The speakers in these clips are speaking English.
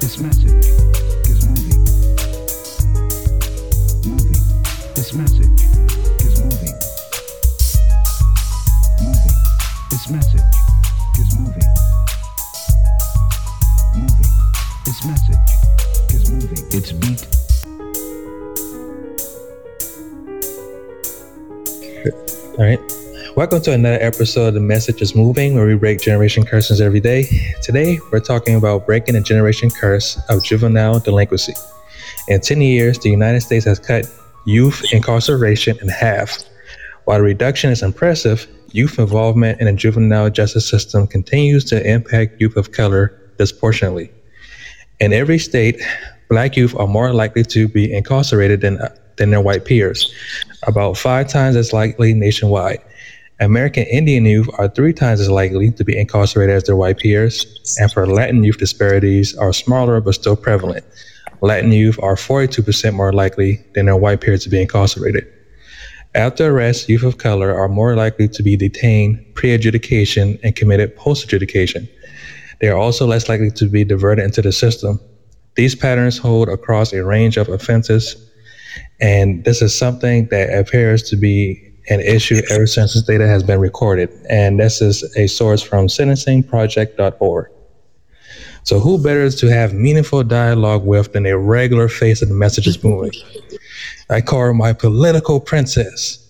This message is moving. Moving. This message is moving. Moving. This message is moving. Moving. This message is moving. It's beat. All right. Welcome to another episode of The Message is Moving, where we break generation curses every day. Today, we're talking about breaking the generation curse of juvenile delinquency. In 10 years, the United States has cut youth incarceration in half. While the reduction is impressive, youth involvement in the juvenile justice system continues to impact youth of color disproportionately. In every state, black youth are more likely to be incarcerated than, than their white peers, about five times as likely nationwide. American Indian youth are three times as likely to be incarcerated as their white peers, and for Latin youth, disparities are smaller but still prevalent. Latin youth are 42% more likely than their white peers to be incarcerated. After arrest, youth of color are more likely to be detained pre adjudication and committed post adjudication. They are also less likely to be diverted into the system. These patterns hold across a range of offenses, and this is something that appears to be an issue ever since this data has been recorded. And this is a source from sentencingproject.org. So, who better to have meaningful dialogue with than a regular face of the messages moving? I call her my political princess,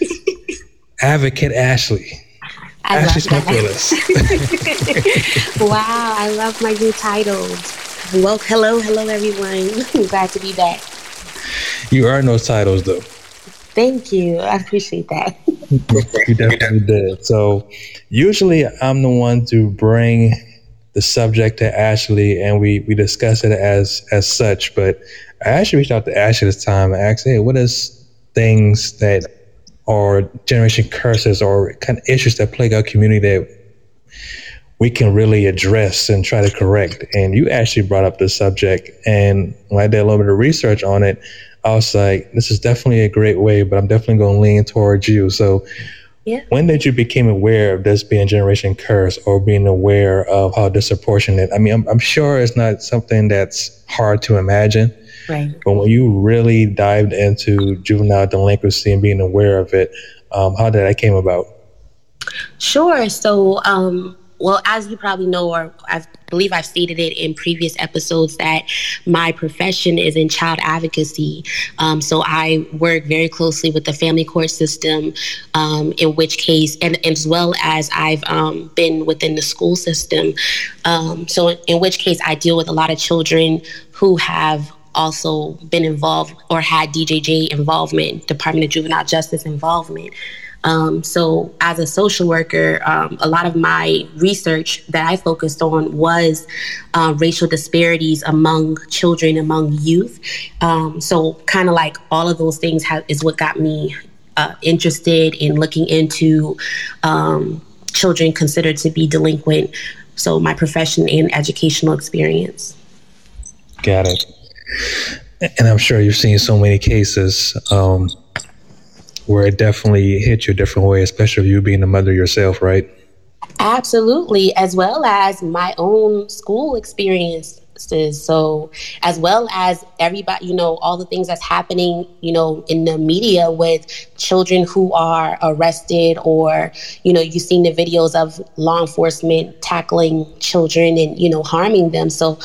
Advocate Ashley. I Ashley Smith wow, I love my new titles. Well, hello, hello, everyone. I'm glad to be back. You earn those titles, though. Thank you. I appreciate that. You definitely did. So, usually I'm the one to bring the subject to Ashley, and we we discuss it as as such. But I actually reached out to Ashley this time and asked, "Hey, what is things that are generation curses or kind of issues that plague our community that we can really address and try to correct?" And you actually brought up the subject, and when I did a little bit of research on it, I was like, "This is definitely a great way," but I'm definitely going to lean towards you. So. Yeah. When did you become aware of this being generation curse or being aware of how disproportionate? I mean, I'm, I'm sure it's not something that's hard to imagine, Right. but when you really dived into juvenile delinquency and being aware of it, um, how did that came about? Sure. So, um, well, as you probably know, or I believe I've stated it in previous episodes, that my profession is in child advocacy. Um, so I work very closely with the family court system, um, in which case, and, as well as I've um, been within the school system. Um, so, in, in which case, I deal with a lot of children who have also been involved or had DJJ involvement, Department of Juvenile Justice involvement. Um, so, as a social worker, um, a lot of my research that I focused on was uh, racial disparities among children, among youth. Um, so, kind of like all of those things ha- is what got me uh, interested in looking into um, children considered to be delinquent. So, my profession and educational experience. Got it. And I'm sure you've seen so many cases um, where it definitely hit you a different way, especially you being a mother yourself, right? Absolutely, as well as my own school experiences. So, as well as everybody, you know, all the things that's happening, you know, in the media with children who are arrested, or, you know, you've seen the videos of law enforcement tackling children and, you know, harming them. So,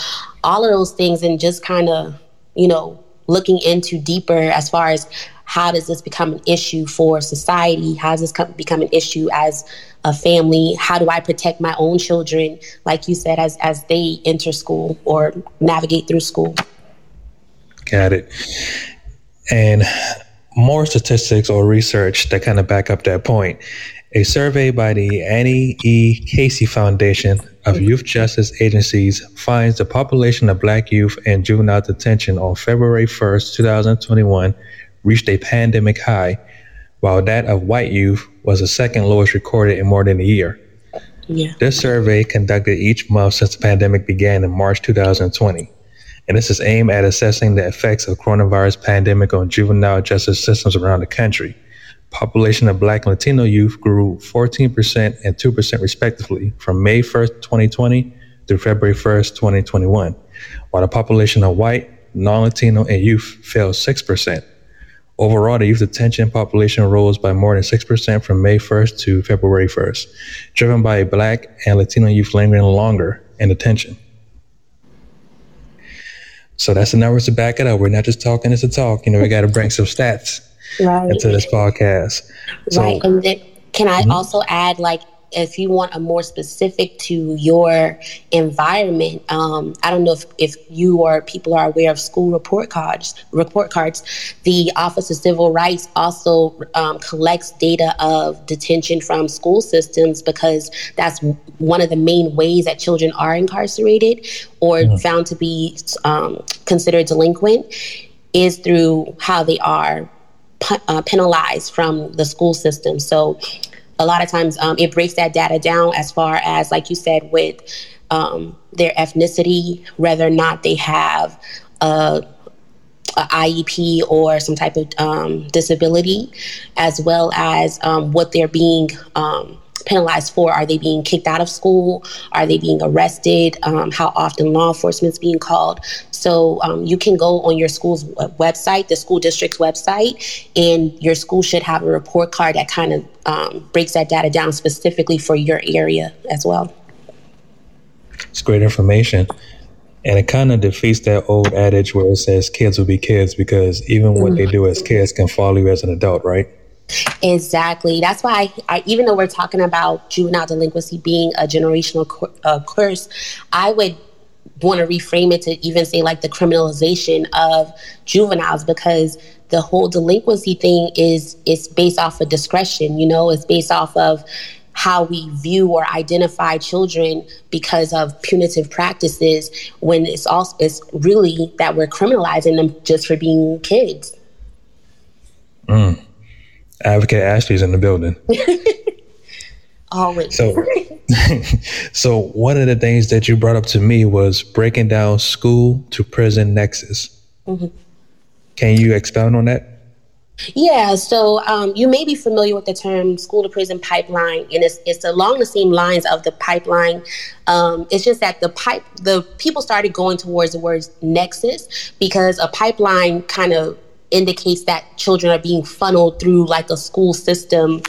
all of those things, and just kind of, you know, looking into deeper as far as how does this become an issue for society? How does this come, become an issue as a family? How do I protect my own children, like you said, as as they enter school or navigate through school? Got it. And more statistics or research that kind of back up that point. A survey by the Annie E. Casey Foundation of mm-hmm. Youth Justice Agencies finds the population of black youth in juvenile detention on February 1st, 2021 reached a pandemic high, while that of white youth was the second lowest recorded in more than a year. Yeah. This survey, conducted each month since the pandemic began in March 2020, and this is aimed at assessing the effects of coronavirus pandemic on juvenile justice systems around the country. Population of Black and Latino youth grew 14% and 2% respectively from May 1st, 2020 through February 1st, 2021, while the population of white, non Latino, and youth fell 6%. Overall, the youth detention population rose by more than 6% from May 1st to February 1st, driven by black and Latino youth lingering longer in detention. So that's the numbers to back it up. We're not just talking it's a talk. You know, we got to bring some stats right. into this podcast. So, right. And then can I mm-hmm. also add, like, if you want a more specific to your environment, um, I don't know if, if you or people are aware of school report cards. Report cards. The Office of Civil Rights also um, collects data of detention from school systems because that's one of the main ways that children are incarcerated or mm-hmm. found to be um, considered delinquent is through how they are uh, penalized from the school system. So a lot of times um, it breaks that data down as far as, like you said, with um, their ethnicity, whether or not they have a, a IEP or some type of um, disability, as well as um, what they're being um, penalized for? Are they being kicked out of school? Are they being arrested? Um, how often law enforcement is being called? So um, you can go on your school's website, the school district's website, and your school should have a report card that kind of um, breaks that data down specifically for your area as well. It's great information. And it kind of defeats that old adage where it says kids will be kids because even what mm-hmm. they do as kids can follow you as an adult, right? Exactly. That's why, I, I, even though we're talking about juvenile delinquency being a generational uh, curse, I would want to reframe it to even say like the criminalization of juveniles because the whole delinquency thing is is based off of discretion. You know, it's based off of how we view or identify children because of punitive practices when it's also it's really that we're criminalizing them just for being kids. Mm. Advocate Ashley's in the building. Always. So, so one of the things that you brought up to me was breaking down school to prison nexus. Mm-hmm. Can you expound on that? Yeah, so um, you may be familiar with the term school to prison pipeline, and it's, it's along the same lines of the pipeline. Um, it's just that the pipe, the people started going towards the word nexus because a pipeline kind of indicates that children are being funneled through like a school system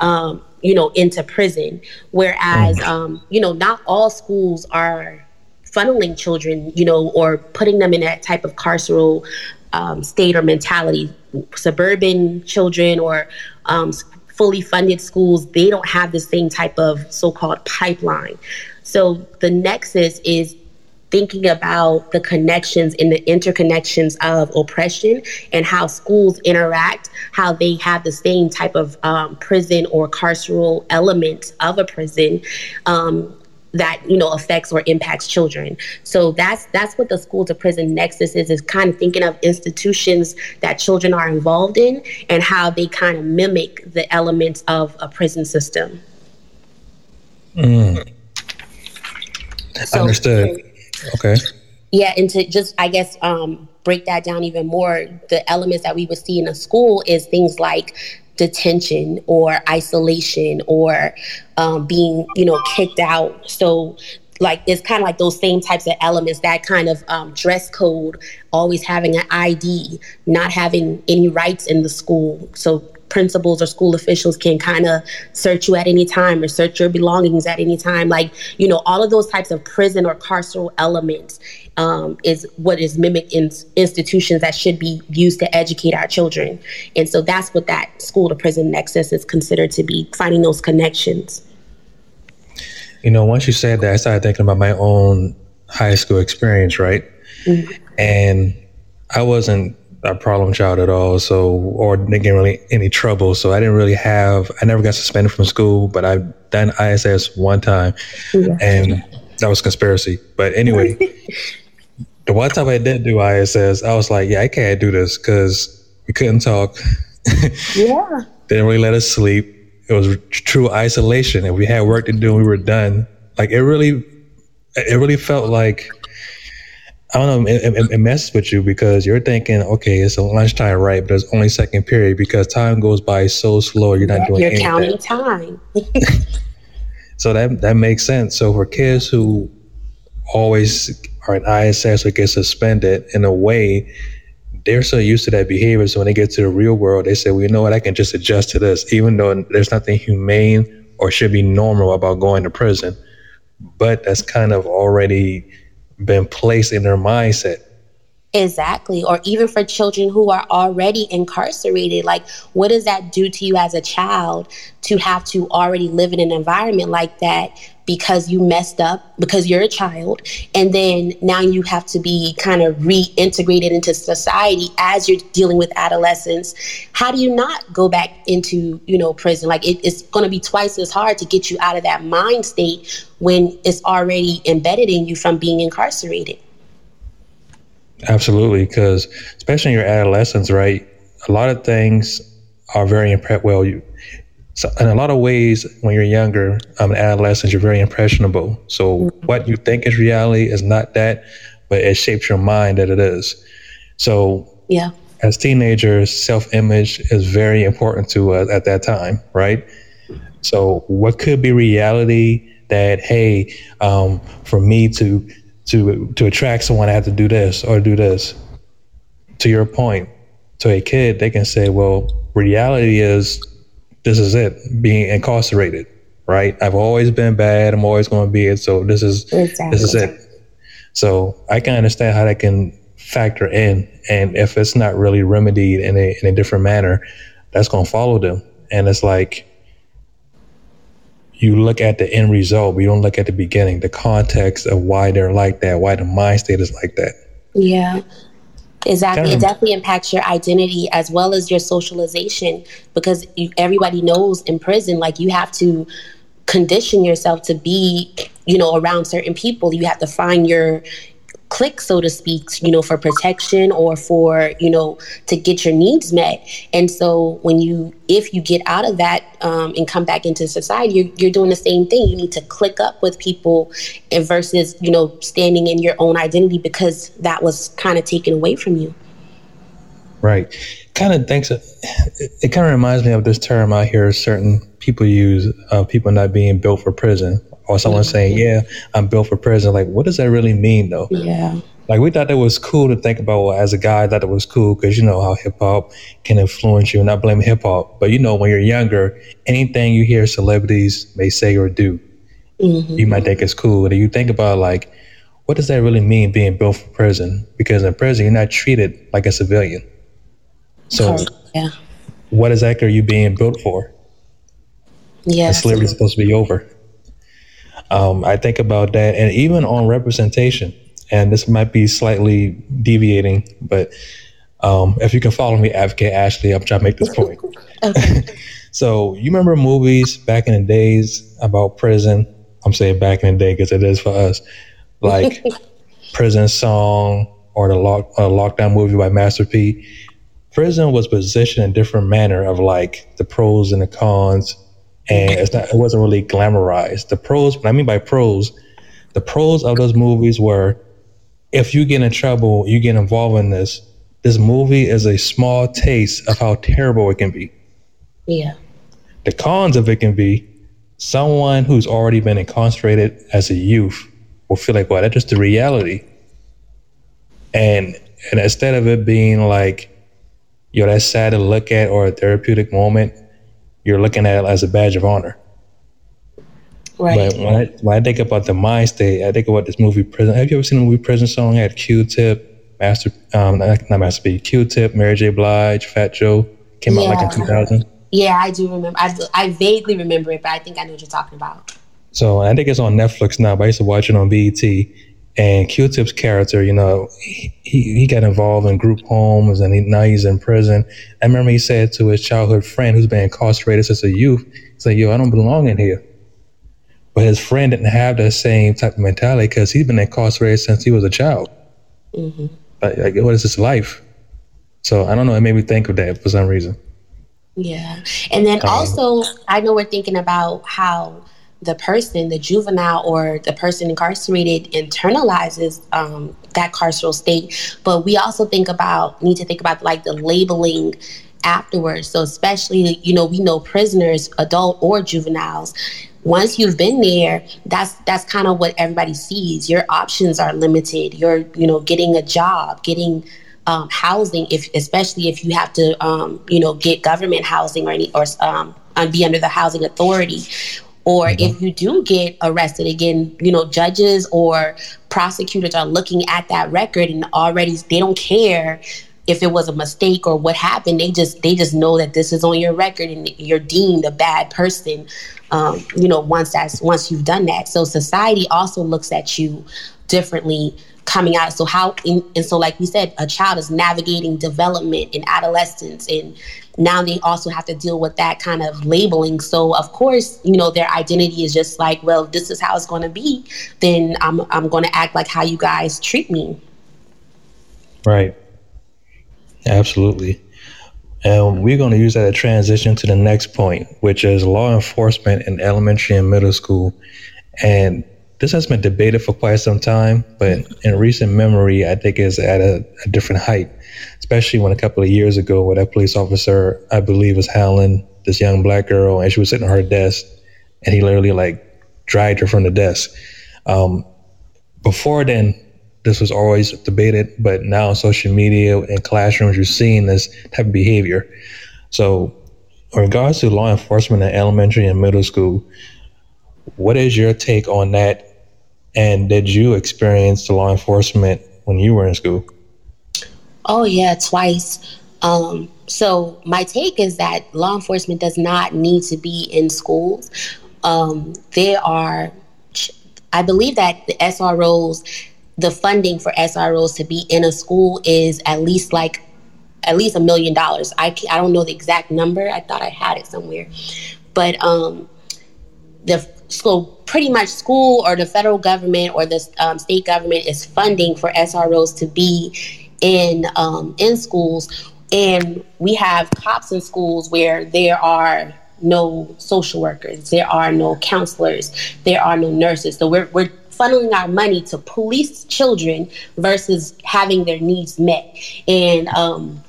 um, you know into prison. Whereas mm. um, you know not all schools are funneling children you know or putting them in that type of carceral um, state or mentality. Suburban children or um, fully funded schools they don't have the same type of so-called pipeline. So the nexus is thinking about the connections and the interconnections of oppression and how schools interact, how they have the same type of um, prison or carceral element of a prison. Um, that you know affects or impacts children so that's that's what the school to prison nexus is is kind of thinking of institutions that children are involved in and how they kind of mimic the elements of a prison system mm. so, understood Okay. Yeah, and to just, I guess, um, break that down even more, the elements that we would see in a school is things like detention or isolation or um, being, you know, kicked out. So like it's kind of like those same types of elements that kind of um, dress code always having an id not having any rights in the school so principals or school officials can kind of search you at any time or search your belongings at any time. Like, you know, all of those types of prison or carceral elements um, is what is mimicked in institutions that should be used to educate our children. And so that's what that school to prison nexus is considered to be finding those connections. You know, once you said that, I started thinking about my own high school experience, right? Mm-hmm. And I wasn't a problem child at all. So, or didn't get really any trouble. So I didn't really have, I never got suspended from school, but I've done ISS one time yeah. and that was conspiracy. But anyway, the one time I did do ISS, I was like, yeah, I can't do this because we couldn't talk. yeah. they didn't really let us sleep. It was true isolation. And we had work to do and we were done. Like it really, it really felt like I don't know, it, it, it, messes with you because you're thinking, okay, it's a lunchtime, right? But it's only second period because time goes by so slow. You're not doing you're anything. counting time. so that that makes sense. So for kids who always are in ISS or get suspended in a way they're so used to that behavior. So when they get to the real world, they say, well, you know what? I can just adjust to this, even though there's nothing humane or should be normal about going to prison. But that's kind of already been placed in their mindset. Exactly. Or even for children who are already incarcerated, like what does that do to you as a child to have to already live in an environment like that because you messed up because you're a child and then now you have to be kind of reintegrated into society as you're dealing with adolescence how do you not go back into you know prison? Like it, it's going to be twice as hard to get you out of that mind state when it's already embedded in you from being incarcerated. Absolutely because especially in your adolescence right a lot of things are very impressed well you so in a lot of ways, when you're younger, um, an adolescent, you're very impressionable. So mm-hmm. what you think is reality is not that, but it shapes your mind that it is. So yeah, as teenagers, self-image is very important to us at that time, right? So what could be reality that hey, um, for me to to to attract someone, I have to do this or do this. To your point, to a kid, they can say, well, reality is this is it, being incarcerated, right? I've always been bad. I'm always going to be it. So this is exactly. this is it. So I can understand how that can factor in, and if it's not really remedied in a in a different manner, that's going to follow them. And it's like you look at the end result, but you don't look at the beginning, the context of why they're like that, why the mind state is like that. Yeah. Exactly. It definitely impacts your identity as well as your socialization because you, everybody knows in prison, like you have to condition yourself to be, you know, around certain people. You have to find your click so to speak you know for protection or for you know to get your needs met. And so when you if you get out of that um, and come back into society you're, you're doing the same thing. You need to click up with people and versus you know standing in your own identity because that was kind of taken away from you. Right. Kind of thinks it, it kind of reminds me of this term i hear certain people use of people not being built for prison or someone mm-hmm. saying, "Yeah, I'm built for prison." Like, what does that really mean, though? Yeah. Like we thought it was cool to think about. Well, as a guy, I thought it was cool because you know how hip hop can influence you. Not blaming hip hop, but you know when you're younger, anything you hear celebrities may say or do, mm-hmm. you might think it's cool. And you think about like, what does that really mean being built for prison? Because in prison, you're not treated like a civilian. So, yeah. what exactly are you being built for? Yeah, slavery's supposed to be over. Um, I think about that, and even on representation. And this might be slightly deviating, but um, if you can follow me, Advocate Ashley, I'm trying to make this point. okay. so you remember movies back in the days about prison? I'm saying back in the day because it is for us, like Prison Song or the lock, uh, Lockdown movie by Master P. Prison was positioned in a different manner of like the pros and the cons and it's not it wasn't really glamorized. The pros, what I mean by pros, the pros of those movies were if you get in trouble, you get involved in this. This movie is a small taste of how terrible it can be. Yeah. The cons of it can be someone who's already been incarcerated as a youth will feel like, well, that's just the reality. And and instead of it being like, yo, that's sad to look at or a therapeutic moment, you're looking at it as a badge of honor. Right. But when I, when I think about the mind state, I think about this movie Prison. Have you ever seen the movie Prison Song? It had Q-Tip, Master, um, not, Master P, Q-Tip, Mary J. Blige, Fat Joe. Came yeah. out like in 2000. Yeah, I do remember. I, I vaguely remember it, but I think I know what you're talking about. So I think it's on Netflix now, but I used to watch it on BET. And Q-Tip's character, you know, he, he got involved in group homes and he, now he's in prison. I remember he said to his childhood friend who's been incarcerated since a youth, he's like, yo, I don't belong in here. But his friend didn't have that same type of mentality because he's been incarcerated since he was a child. Mm-hmm. Like, like, what is his life? So I don't know. It made me think of that for some reason. Yeah. And then um, also, I know we're thinking about how the person, the juvenile or the person incarcerated, internalizes um, that carceral state. But we also think about need to think about like the labeling afterwards. So especially, you know, we know prisoners, adult or juveniles, once you've been there, that's that's kind of what everybody sees. Your options are limited. You're you know getting a job, getting um, housing, if especially if you have to um, you know get government housing or any or um, be under the housing authority. Or mm-hmm. if you do get arrested again, you know, judges or prosecutors are looking at that record and already they don't care if it was a mistake or what happened. They just they just know that this is on your record and you're deemed a bad person um, you know once that's once you've done that. So society also looks at you differently coming out. So how and so like we said a child is navigating development and adolescence and now they also have to deal with that kind of labeling so of course you know their identity is just like well this is how it's going to be then i'm i'm going to act like how you guys treat me right Absolutely. And we're going to use that to transition to the next point, which is law enforcement in elementary and middle school. And this has been debated for quite some time, but in recent memory, I think it's at a, a different height, especially when a couple of years ago, where that police officer, I believe, was handling this young black girl, and she was sitting on her desk, and he literally like dragged her from the desk. Um, before then, this was always debated, but now on social media and classrooms, you're seeing this type of behavior. So, in regards to law enforcement in elementary and middle school, what is your take on that? And did you experience the law enforcement when you were in school? Oh, yeah, twice. Um, so, my take is that law enforcement does not need to be in schools. Um, there are, I believe that the SROs the funding for SROs to be in a school is at least like at least a million dollars. I I don't know the exact number. I thought I had it somewhere, but um, the so pretty much school or the federal government or the um, state government is funding for SROs to be in um, in schools, and we have cops in schools where there are no social workers, there are no counselors, there are no nurses. So we're we're funneling our money to police children versus having their needs met. And um,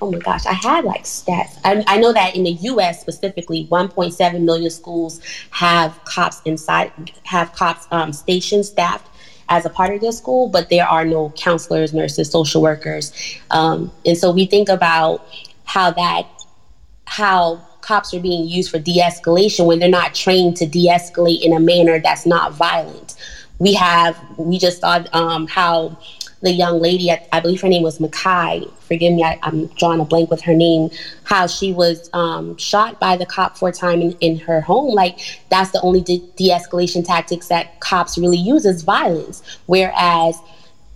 oh my gosh, I had like stats. I, I, know that in the U.S. specifically, 1.7 million schools have cops inside, have cops um, stationed staffed as a part of their school, but there are no counselors, nurses, social workers, um, and so we think about how that how cops are being used for de-escalation when they're not trained to de-escalate in a manner that's not violent. We have we just saw um, how the young lady, I, believe her name was Makai. Forgive me, I, am drawing a blank with her name. How she was um, shot by the cop for a time in, in her home. Like that's the only de- de-escalation tactics that cops really use is violence. Whereas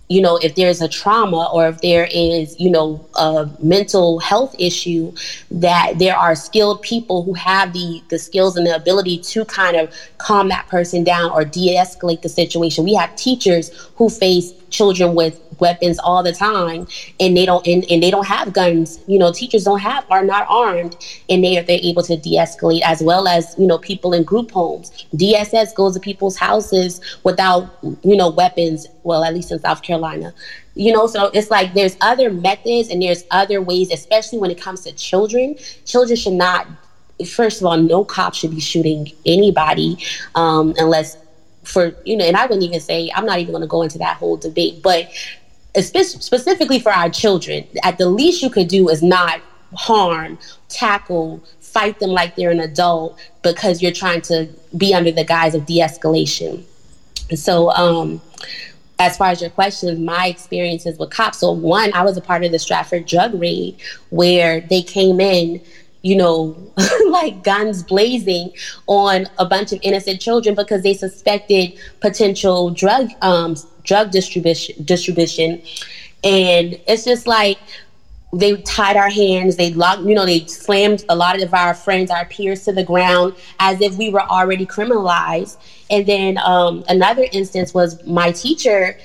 you know, if there's a trauma or if there is, you know, a mental health issue, that there are skilled people who have the the skills and the ability to kind of calm that person down or de-escalate the situation. We have teachers who face children with weapons all the time and they don't and, and they don't have guns. You know teachers don't have are not armed and they are they're able to de-escalate as well as you know people in group homes. Dss goes to people's houses without you know weapons well at least in south carolina. You know so it's like there's other methods and there's other ways especially when it comes to children. Children should not first of all no cop should be shooting anybody um, unless for you know and i wouldn't even say i'm not even going to go into that whole debate but specifically for our children, at the least you could do is not harm, tackle, fight them like they're an adult because you're trying to be under the guise of de-escalation. So, um, as far as your questions, my experiences with cops. So, one, I was a part of the Stratford drug raid where they came in, you know, like guns blazing on a bunch of innocent children because they suspected potential drug um, drug distribution distribution. And it's just like they tied our hands they locked you know they slammed a lot of our friends our peers to the ground as if we were already criminalized. And then um, another instance was my teacher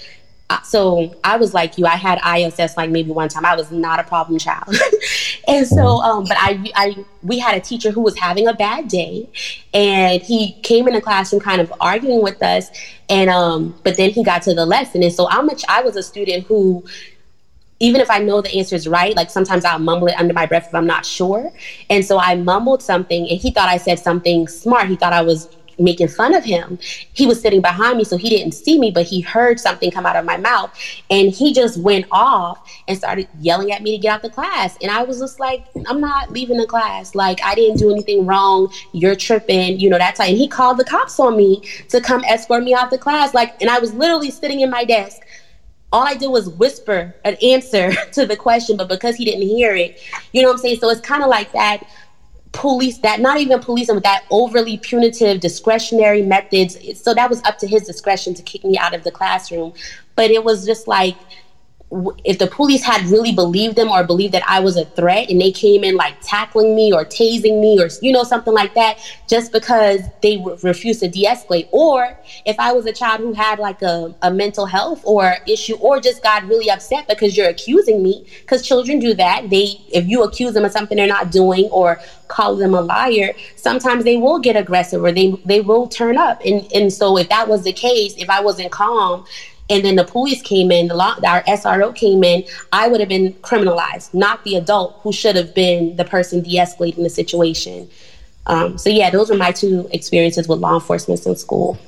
so I was like you. I had ISS like maybe one time. I was not a problem child, and so mm-hmm. um, but I I we had a teacher who was having a bad day, and he came in the classroom kind of arguing with us, and um, but then he got to the lesson, and so I'm a, I was a student who even if I know the answer is right, like sometimes I'll mumble it under my breath if I'm not sure. And so I mumbled something, and he thought I said something smart. He thought I was making fun of him. He was sitting behind me, so he didn't see me, but he heard something come out of my mouth. And he just went off and started yelling at me to get out the class. And I was just like, I'm not leaving the class. Like, I didn't do anything wrong. You're tripping, you know, that's like, and he called the cops on me to come escort me out the class. Like, and I was literally sitting in my desk all I did was whisper an answer to the question, but because he didn't hear it, you know what I'm saying? So it's kind of like that police that not even policing with that overly punitive discretionary methods. So that was up to his discretion to kick me out of the classroom. But it was just like if the police had really believed them or believed that I was a threat and they came in like tackling me or tasing me or you know something like that just because they re- refused to de-escalate or if I was a child who had like a, a mental health or issue or just got really upset because you're accusing me because children do that. They if you accuse them of something they're not doing or call them a liar sometimes they will get aggressive or they they will turn up. And and so if that was the case if I wasn't calm and then the police came in, the law, our SRO came in, I would have been criminalized, not the adult who should have been the person de-escalating the situation. Um, so yeah, those were my two experiences with law enforcement in school.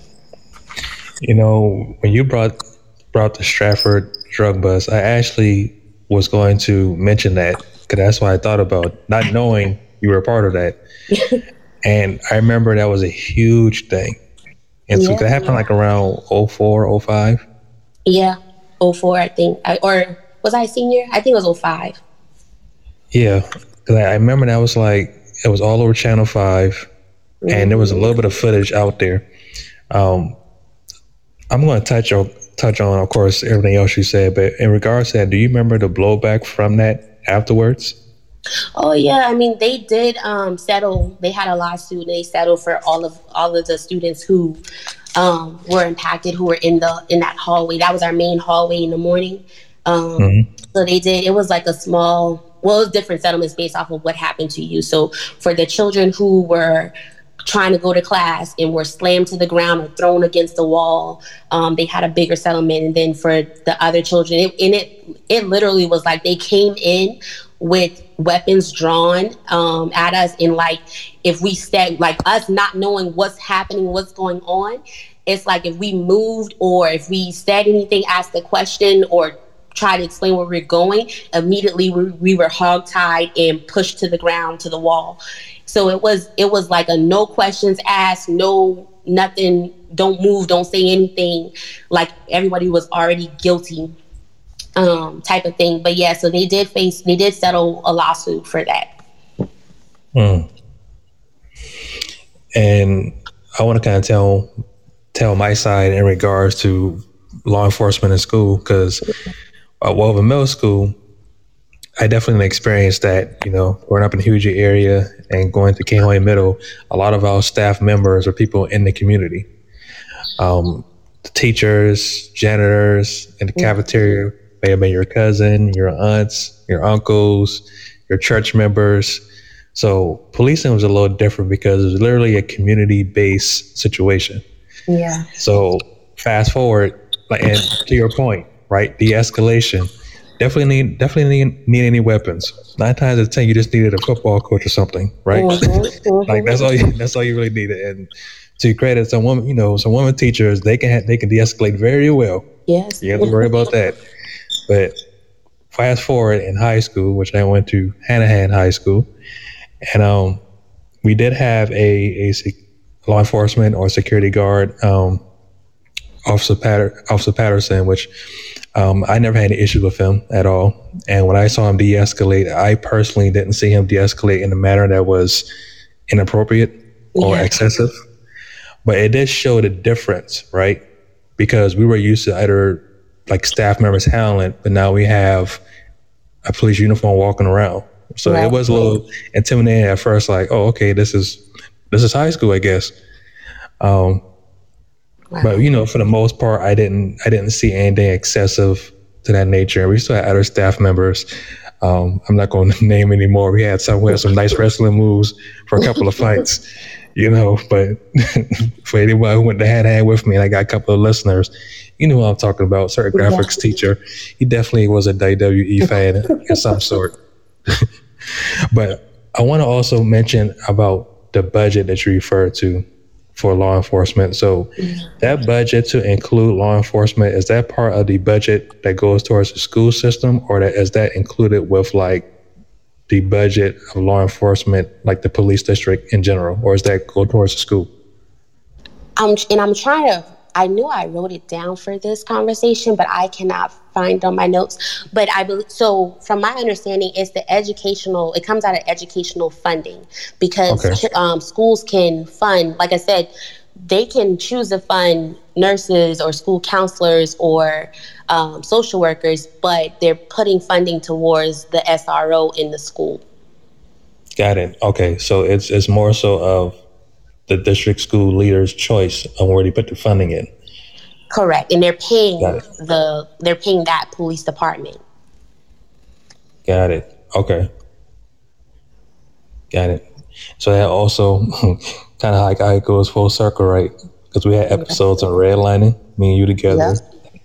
You know, when you brought brought the Stratford drug bust, I actually was going to mention that because that's what I thought about, not knowing you were a part of that. and I remember that was a huge thing. And so yeah, that happened like around 04, 05. Yeah, 04, I think. I, or was I senior? I think it was 05. Yeah, because I, I, remember that was like, it was all over Channel 5, mm-hmm. and there was a little bit of footage out there. Um, I'm going to touch on, touch on, of course, everything else you said, but in regards to that, do you remember the blowback from that afterwards? Oh yeah, I mean they did um, settle. They had a lawsuit. And they settled for all of all of the students who um, were impacted who were in the in that hallway. That was our main hallway in the morning. Um, mm-hmm. So they did. It was like a small. Well, it was different settlements based off of what happened to you. So for the children who were trying to go to class and were slammed to the ground or thrown against the wall, um, they had a bigger settlement. And then for the other children, it, and it it literally was like they came in with weapons drawn um, at us and like if we said like us not knowing what's happening what's going on it's like if we moved or if we said anything asked a question or tried to explain where we're going immediately we, we were hogtied and pushed to the ground to the wall. So it was it was like a no questions asked no nothing don't move don't say anything. Like everybody was already guilty um, type of thing. But yeah, so they did face, they did settle a lawsuit for that. Hmm. And I want to kind of tell tell my side in regards to law enforcement in school because well, in middle school, I definitely experienced that. You know, growing up in a huge area and going to Kahoe Middle, a lot of our staff members are people in the community. Um, the teachers, janitors and the cafeteria may have been your cousin, your aunts, your uncles, your church members. So policing was a little different because it was literally a community based situation. Yeah. So fast forward, and to your point, right? De escalation. Definitely need definitely need, need any weapons. Nine times out of ten, you just needed a football coach or something, right? Mm-hmm, mm-hmm. like that's all you, that's all you really needed. And to credit some women, you know, some women teachers, they can they can de escalate very well. Yes. You have to worry about that. But fast forward in high school, which I went to Hanahan High School, and um, we did have a, a law enforcement or security guard, um, Officer, Patter- Officer Patterson, which um, I never had an issue with him at all. And when I saw him de escalate, I personally didn't see him de escalate in a manner that was inappropriate or yeah. excessive. But it did show the difference, right? Because we were used to either like staff members handling but now we have a police uniform walking around. So right. it was a little intimidating at first, like, oh, okay, this is this is high school, I guess. Um, wow. but you know, for the most part, I didn't I didn't see anything excessive to that nature. We still had other staff members. Um, I'm not going to name anymore. We had some we had some nice wrestling moves for a couple of fights, you know. But for anybody who went to Hanahan with me, and I got a couple of listeners, you know what I'm talking about. Certain graphics yeah. teacher. He definitely was a WWE fan of some sort. but I want to also mention about the budget that you referred to. for law enforcement. So mm-hmm. that budget to include law enforcement is that part of the budget that goes towards the school system, or that is that included with like the budget of law enforcement, like the police district in general, or is that go towards the school? Um, and I'm trying to I knew I wrote it down for this conversation, but I cannot find on my notes. But I believe so. From my understanding, it's the educational. It comes out of educational funding because okay. um, schools can fund. Like I said, they can choose to fund nurses or school counselors or um, social workers, but they're putting funding towards the SRO in the school. Got it. Okay, so it's it's more so of the district school leader's choice on where they put the funding in. Correct, and they're paying the they're paying that police department. Got it. Okay. Got it. So that also kind of like how it goes full circle, right? Because we had episodes on redlining, me and you together,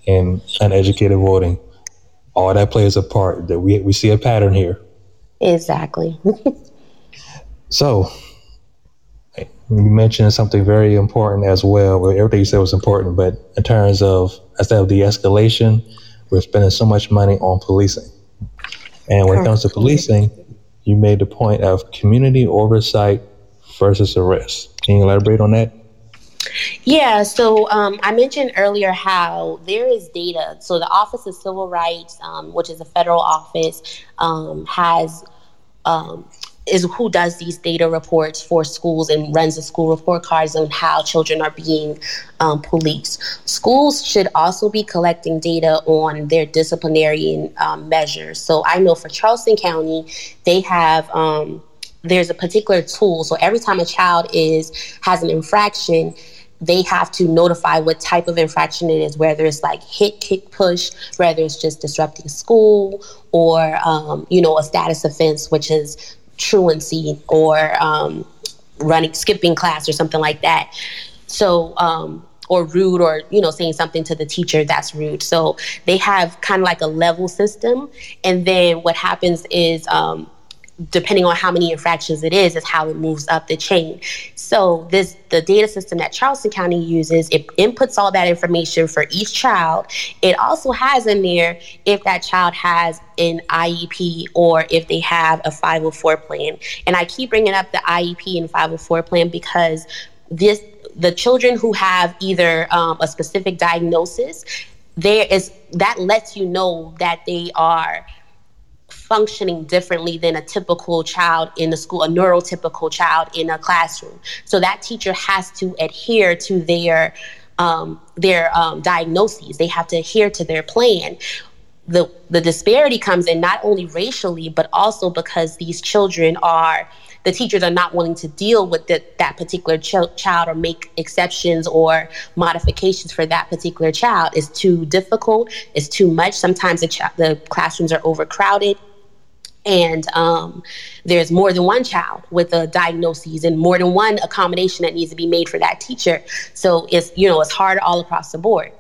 and uneducated voting. All that plays a part. That we we see a pattern here. Exactly. so you mentioned something very important as well. Well, everything you said was important, but in terms of instead of de-escalation, we're spending so much money on policing. And when it comes to policing, you made the point of community oversight versus arrest. Can you elaborate on that? Yeah, so um, I mentioned earlier how there is data. So the Office of Civil Rights, um, which is a federal office, um, has um, is who does these data reports for schools and runs the school report cards on how children are being um, policed. Schools should also be collecting data on their disciplinary um, measures. So I know for Charleston County, they have. Um, there's a particular tool. So every time a child is has an infraction, they have to notify what type of infraction it is, whether it's like hit, kick, push, whether it's just disrupting school, or um, you know a status offense, which is truancy or um, running, skipping class or something like that. So, um, or rude or you know saying something to the teacher that's rude so they have kind of like a level system and then what happens is um, depending on how many infractions it is, is how it moves up the chain. So this the data system that Charleston County uses, it inputs all that information for each child. It also has in there if that child has an IEP or if they have a 504 plan. And I keep bringing up the IEP and 504 plan because this the children who have either um, a specific diagnosis, there is that lets you know that they are functioning differently than a typical child in a school, a neurotypical child in a classroom. So that teacher has to adhere to their um, their um, diagnoses. They have to adhere to their plan. The the disparity comes in not only racially, but also because these children are the teachers are not willing to deal with the, that particular ch- child or make exceptions or modifications for that particular child. It's too difficult. It's too much. Sometimes the, ch- the classrooms are overcrowded and um, there's more than one child with a diagnosis and more than one accommodation that needs to be made for that teacher. So it's you know it's hard all across the board.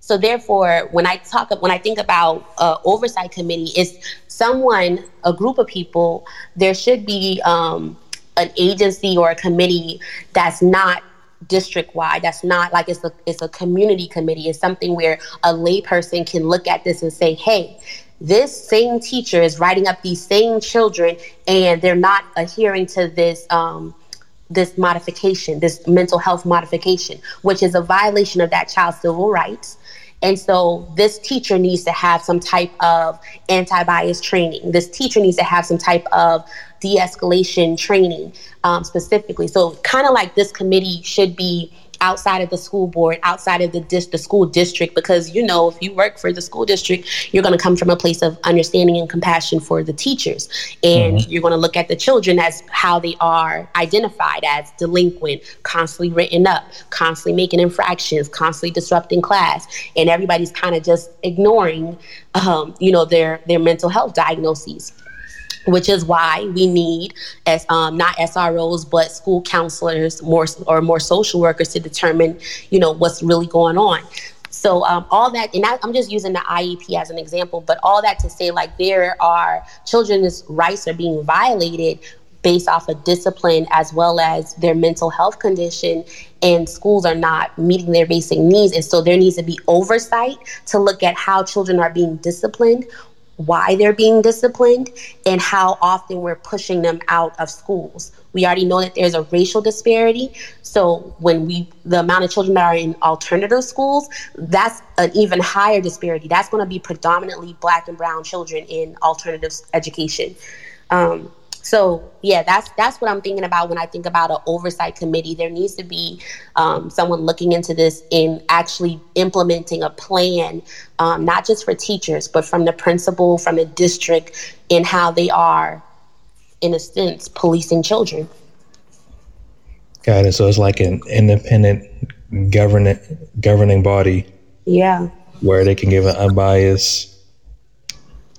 So therefore when i talk when i think about uh, oversight committee it's someone a group of people there should be um, an agency or a committee that's not district wide that's not like it's a it's a community committee. It's something where a layperson can look at this and say hey this same teacher is writing up these same children and they're not adhering to this um, this modification this mental health modification which is a violation of that child's civil rights. And so this teacher needs to have some type of anti-bias training. This teacher needs to have some type of de-escalation training um, specifically. So kind of like this committee should be outside of the school board, outside of the dis- the school district, because you know if you work for the school district, you're going to come from a place of understanding and compassion for the teachers, and mm-hmm. you're going to look at the children as how they are identified as delinquent, constantly written up, constantly making infractions, constantly disrupting class, and everybody's kind of just ignoring, um, you know, their their mental health diagnoses which is why we need as um, not SROs but school counselors more or more social workers to determine you know what's really going on. So um, all that, and I, I'm just using the IEP as an example, but all that to say like there are children's rights are being violated based off of discipline as well as their mental health condition and schools are not meeting their basic needs. And so there needs to be oversight to look at how children are being disciplined why they're being disciplined and how often we're pushing them out of schools. We already know that there's a racial disparity. So when we the amount of children that are in alternative schools, that's an even higher disparity. That's going to be predominantly black and brown children in alternative education. Um, so yeah, that's that's what I'm thinking about when I think about an oversight committee. There needs to be um, someone looking into this and actually implementing a plan, um, not just for teachers, but from the principal, from the district, in how they are, in a sense, policing children. Got it. So it's like an independent governing governing body. Yeah. Where they can give an unbiased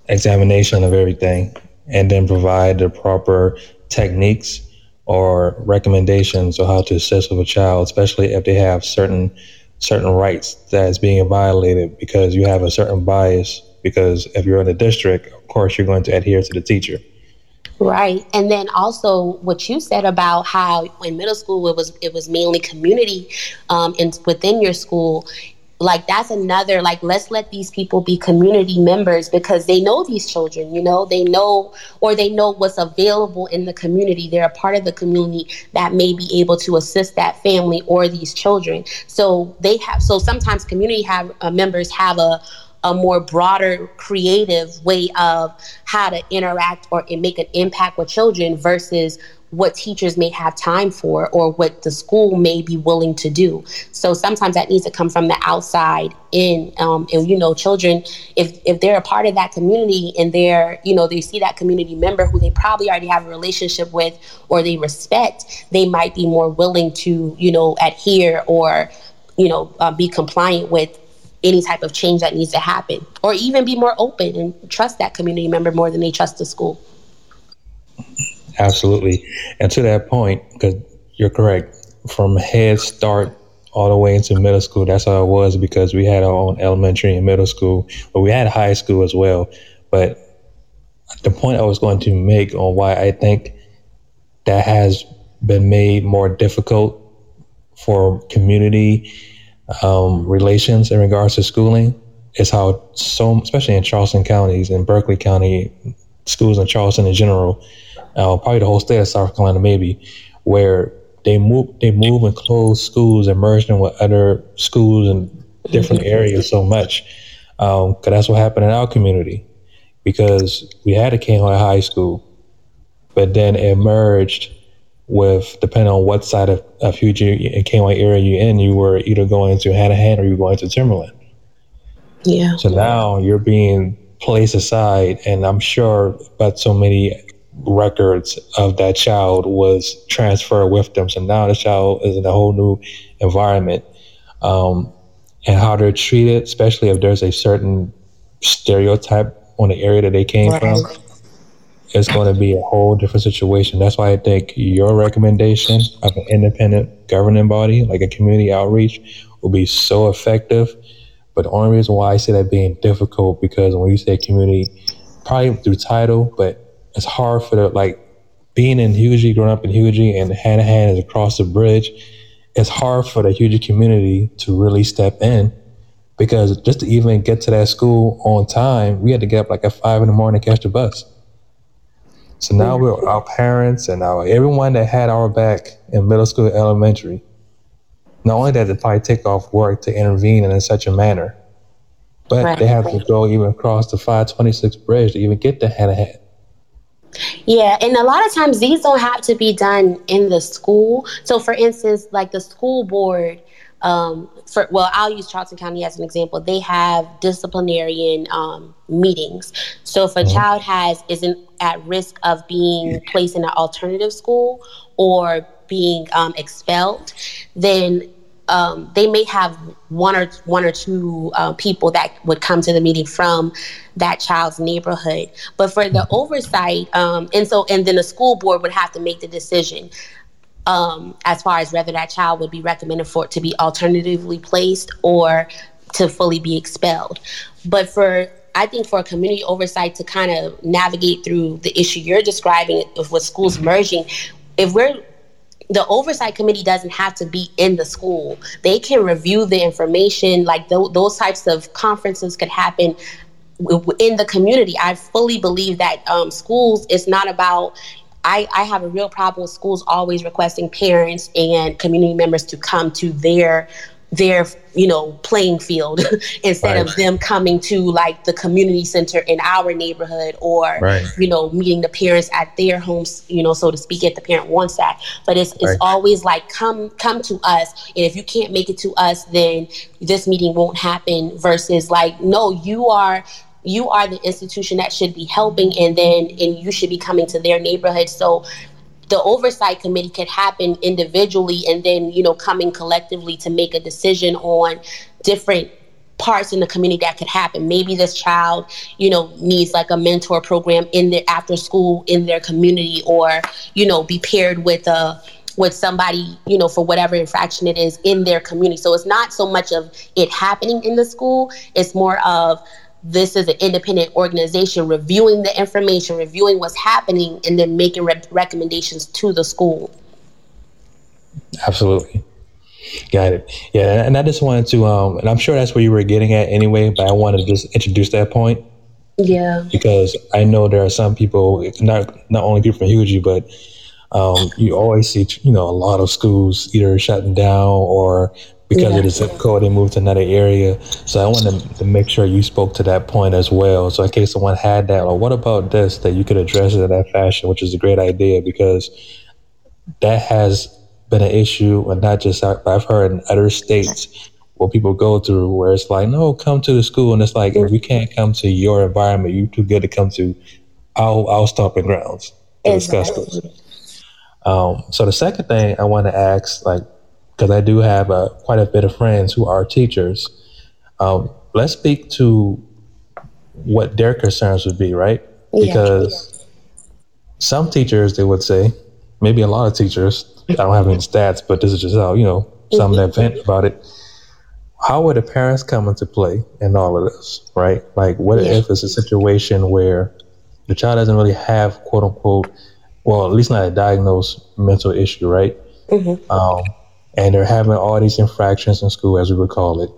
examination of everything and then provide the proper techniques or recommendations on how to assist with a child, especially if they have certain certain rights that is being violated because you have a certain bias. Because if you're in the district, of course, you're going to adhere to the teacher. Right, and then also what you said about how in middle school it was it was mainly community, um, and within your school, like that's another like let's let these people be community members because they know these children you know? They know or they know what's available in the community. They're a part of the community that may be able to assist that family or these children. So they have so sometimes community have uh, members have a a more broader creative way of how to interact or make an impact with children versus what teachers may have time for or what the school may be willing to do. So sometimes that needs to come from the outside in. Um, and you know, children, if if they're a part of that community and they're, you know, they see that community member who they probably already have a relationship with or they respect, they might be more willing to, you know, adhere or, you know, uh, be compliant with any type of change that needs to happen or even be more open and trust that community member more than they trust the school. Absolutely. And to that point, because you're correct, from Head Start all the way into middle school, that's how it was because we had our own elementary and middle school, but we had high school as well. But the point I was going to make on why I think that has been made more difficult for community um, relations in regards to schooling is how so, especially in Charleston counties and Berkeley County, schools in Charleston in general, uh, probably the whole state of South Carolina, maybe, where they move they move and close schools and merge them with other schools in different areas so much. Because um, that's what happened in our community. Because we had a King High School, but then it merged with depending on what side of, of Huger and King area you're in, you were either going to Hanahan or you were going to Timberland. Yeah. So now you're being placed aside, and I'm sure, but so many records of that child was transferred with them. So now the child is in a whole new environment. Um, and how they're treated, especially if there's a certain stereotype on the area that they came right. from, it's going to be a whole different situation. That's why I think your recommendation of an independent governing body, like a community outreach, will be so effective. But the only reason why I say that being difficult because when you say community, probably through title, but it's hard for the like being in Huger, growing up in Huger, and Hanahan is across the bridge. It's hard for the Huger community to really step in because just to even get to that school on time, we had to get up like at five in the morning to catch the bus. So now we're our parents and our everyone that had our back in middle school, elementary. Not only that, take off work to intervene in such a manner, but right. they have to go even across the 526 bridge to even get to Hanahan. Yeah, and a lot of times these don't have to be done in the school. So, for instance, like the school board, um, for well, I'll use Charleston County as an example. They have disciplinarian um, meetings. So, if a mm-hmm. child has isn't at risk of being placed in an alternative school or being um, expelled, then um, they may have one or one or two uh, people that would come to the meeting from that child's neighborhood. But for the oversight, um, and so and then the school board would have to make the decision um, as far as whether that child would be recommended for it to be alternatively placed or to fully be expelled. But for I think for a community oversight to kind of navigate through the issue you're describing with schools merging, if we're the oversight committee doesn't have to be in the school. They can review the information. Like th- those types of conferences could happen in the community. I fully believe that um, schools is not about. I, I have a real problem with schools always requesting parents and community members to come to their their you know playing field instead right. of them coming to like the community center in our neighborhood or right. you know meeting the parents at their homes you know so to speak if the parent wants that but it's it's right. always like come come to us and if you can't make it to us then this meeting won't happen versus like no you are you are the institution that should be helping and then and you should be coming to their neighborhood so the oversight committee could happen individually and then you know coming collectively to make a decision on different parts in the community that could happen. Maybe this child you know needs like a mentor program in their after school in their community or you know be paired with a with somebody you know for whatever infraction it is in their community. So it's not so much of it happening in the school. It's more of this is an independent organization reviewing the information, reviewing what's happening, and then making re- recommendations to the school. Absolutely. Got it. Yeah, and I just wanted to, um, and I'm sure that's where you were getting at anyway, but I wanted to just introduce that point. Yeah. Because I know there are some people, not not only people from Huger, but um, you always see, you know, a lot of schools either shutting down or because yeah. of the zip code, they moved to another area. So I wanted to make sure you spoke to that point as well. So in case someone had that, or what about this, that you could address it in that fashion, which is a great idea because that has been an issue, and not just I've heard in other states where people go through where it's like, no, come to the school, and it's like if we can't come to your environment, you're too good to come to our our stomping grounds to exactly. discuss this. Um, so the second thing I want to ask, like because I do have uh, quite a bit of friends who are teachers. Um, let's speak to what their concerns would be, right? Yeah. Because some teachers, they would say, maybe a lot of teachers, I don't have any stats, but this is just how, you know, some that vent about it. How would the parents come into play in all of this, right? Like, what yeah. if it's a situation where the child doesn't really have, quote unquote, well, at least not a diagnosed mental issue, right? Mm-hmm. Um, and they're having all these infractions in school, as we would call it.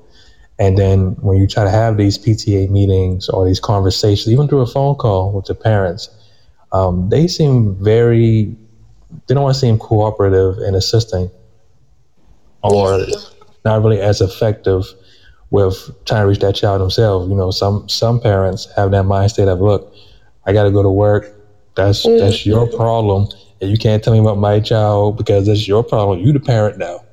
And then when you try to have these PTA meetings or these conversations, even through a phone call with the parents, um, they seem very, they don't want to seem cooperative and assisting or not really as effective with trying to reach that child themselves. You know, some, some parents have that mind state of, look, I got to go to work. That's, mm. that's your problem and you can't tell me about my child because that's your problem. You the parent now.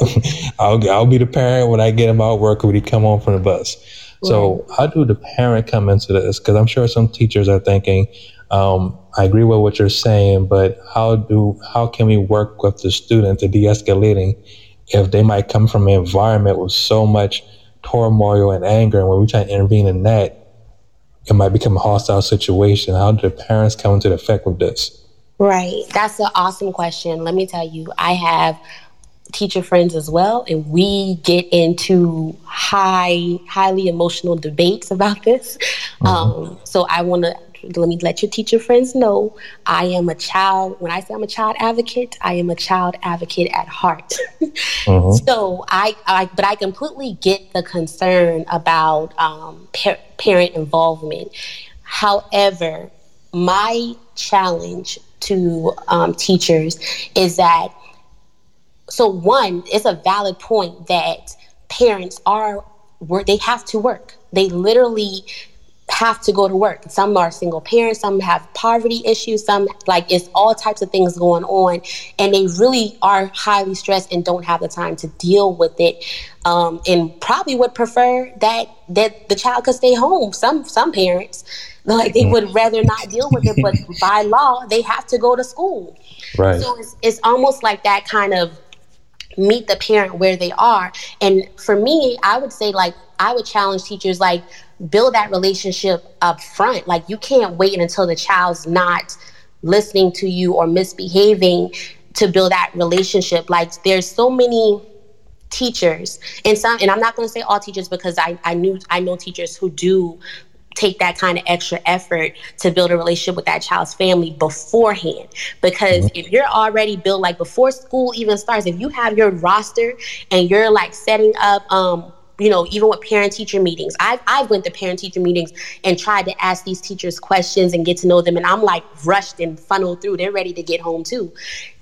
I'll I'll be the parent when I get him out of work when he come home from the bus. Right. So how do the parent come into this? Because I'm sure some teachers are thinking, um, I agree with what you're saying, but how do how can we work with the student to de-escalating if they might come from an environment with so much turmoil and anger, and when we try to intervene in that, it might become a hostile situation. How do the parents come into effect with this? Right. That's an awesome question. Let me tell you, I have teacher friends as well, and we get into high, highly emotional debates about this. Mm-hmm. Um, so I want to let me let your teacher friends know I am a child. When I say I'm a child advocate, I am a child advocate at heart. mm-hmm. So I, I, but I completely get the concern about um, par- parent involvement. However, my challenge to um, teachers is that so one it's a valid point that parents are work they have to work. They literally have to go to work some are single parents some have poverty issues some like it's all types of things going on and they really are highly stressed and don't have the time to deal with it um, and probably would prefer that that the child could stay home some some parents like they would rather not deal with it, but by law, they have to go to school. Right. So it's, it's almost like that kind of meet the parent where they are. And for me, I would say like I would challenge teachers like build that relationship up front. Like you can't wait until the child's not listening to you or misbehaving to build that relationship. Like there's so many teachers and some and I'm not going to say all teachers because I I knew I know teachers who do take that kind of extra effort to build a relationship with that child's family beforehand. Because mm-hmm. if you're already built, like before school even starts, if you have your roster and you're like setting up, um, you know, even with parent teacher meetings, I've, I've went to parent teacher meetings and tried to ask these teachers questions and get to know them. And I'm like rushed and funneled through. They're ready to get home too.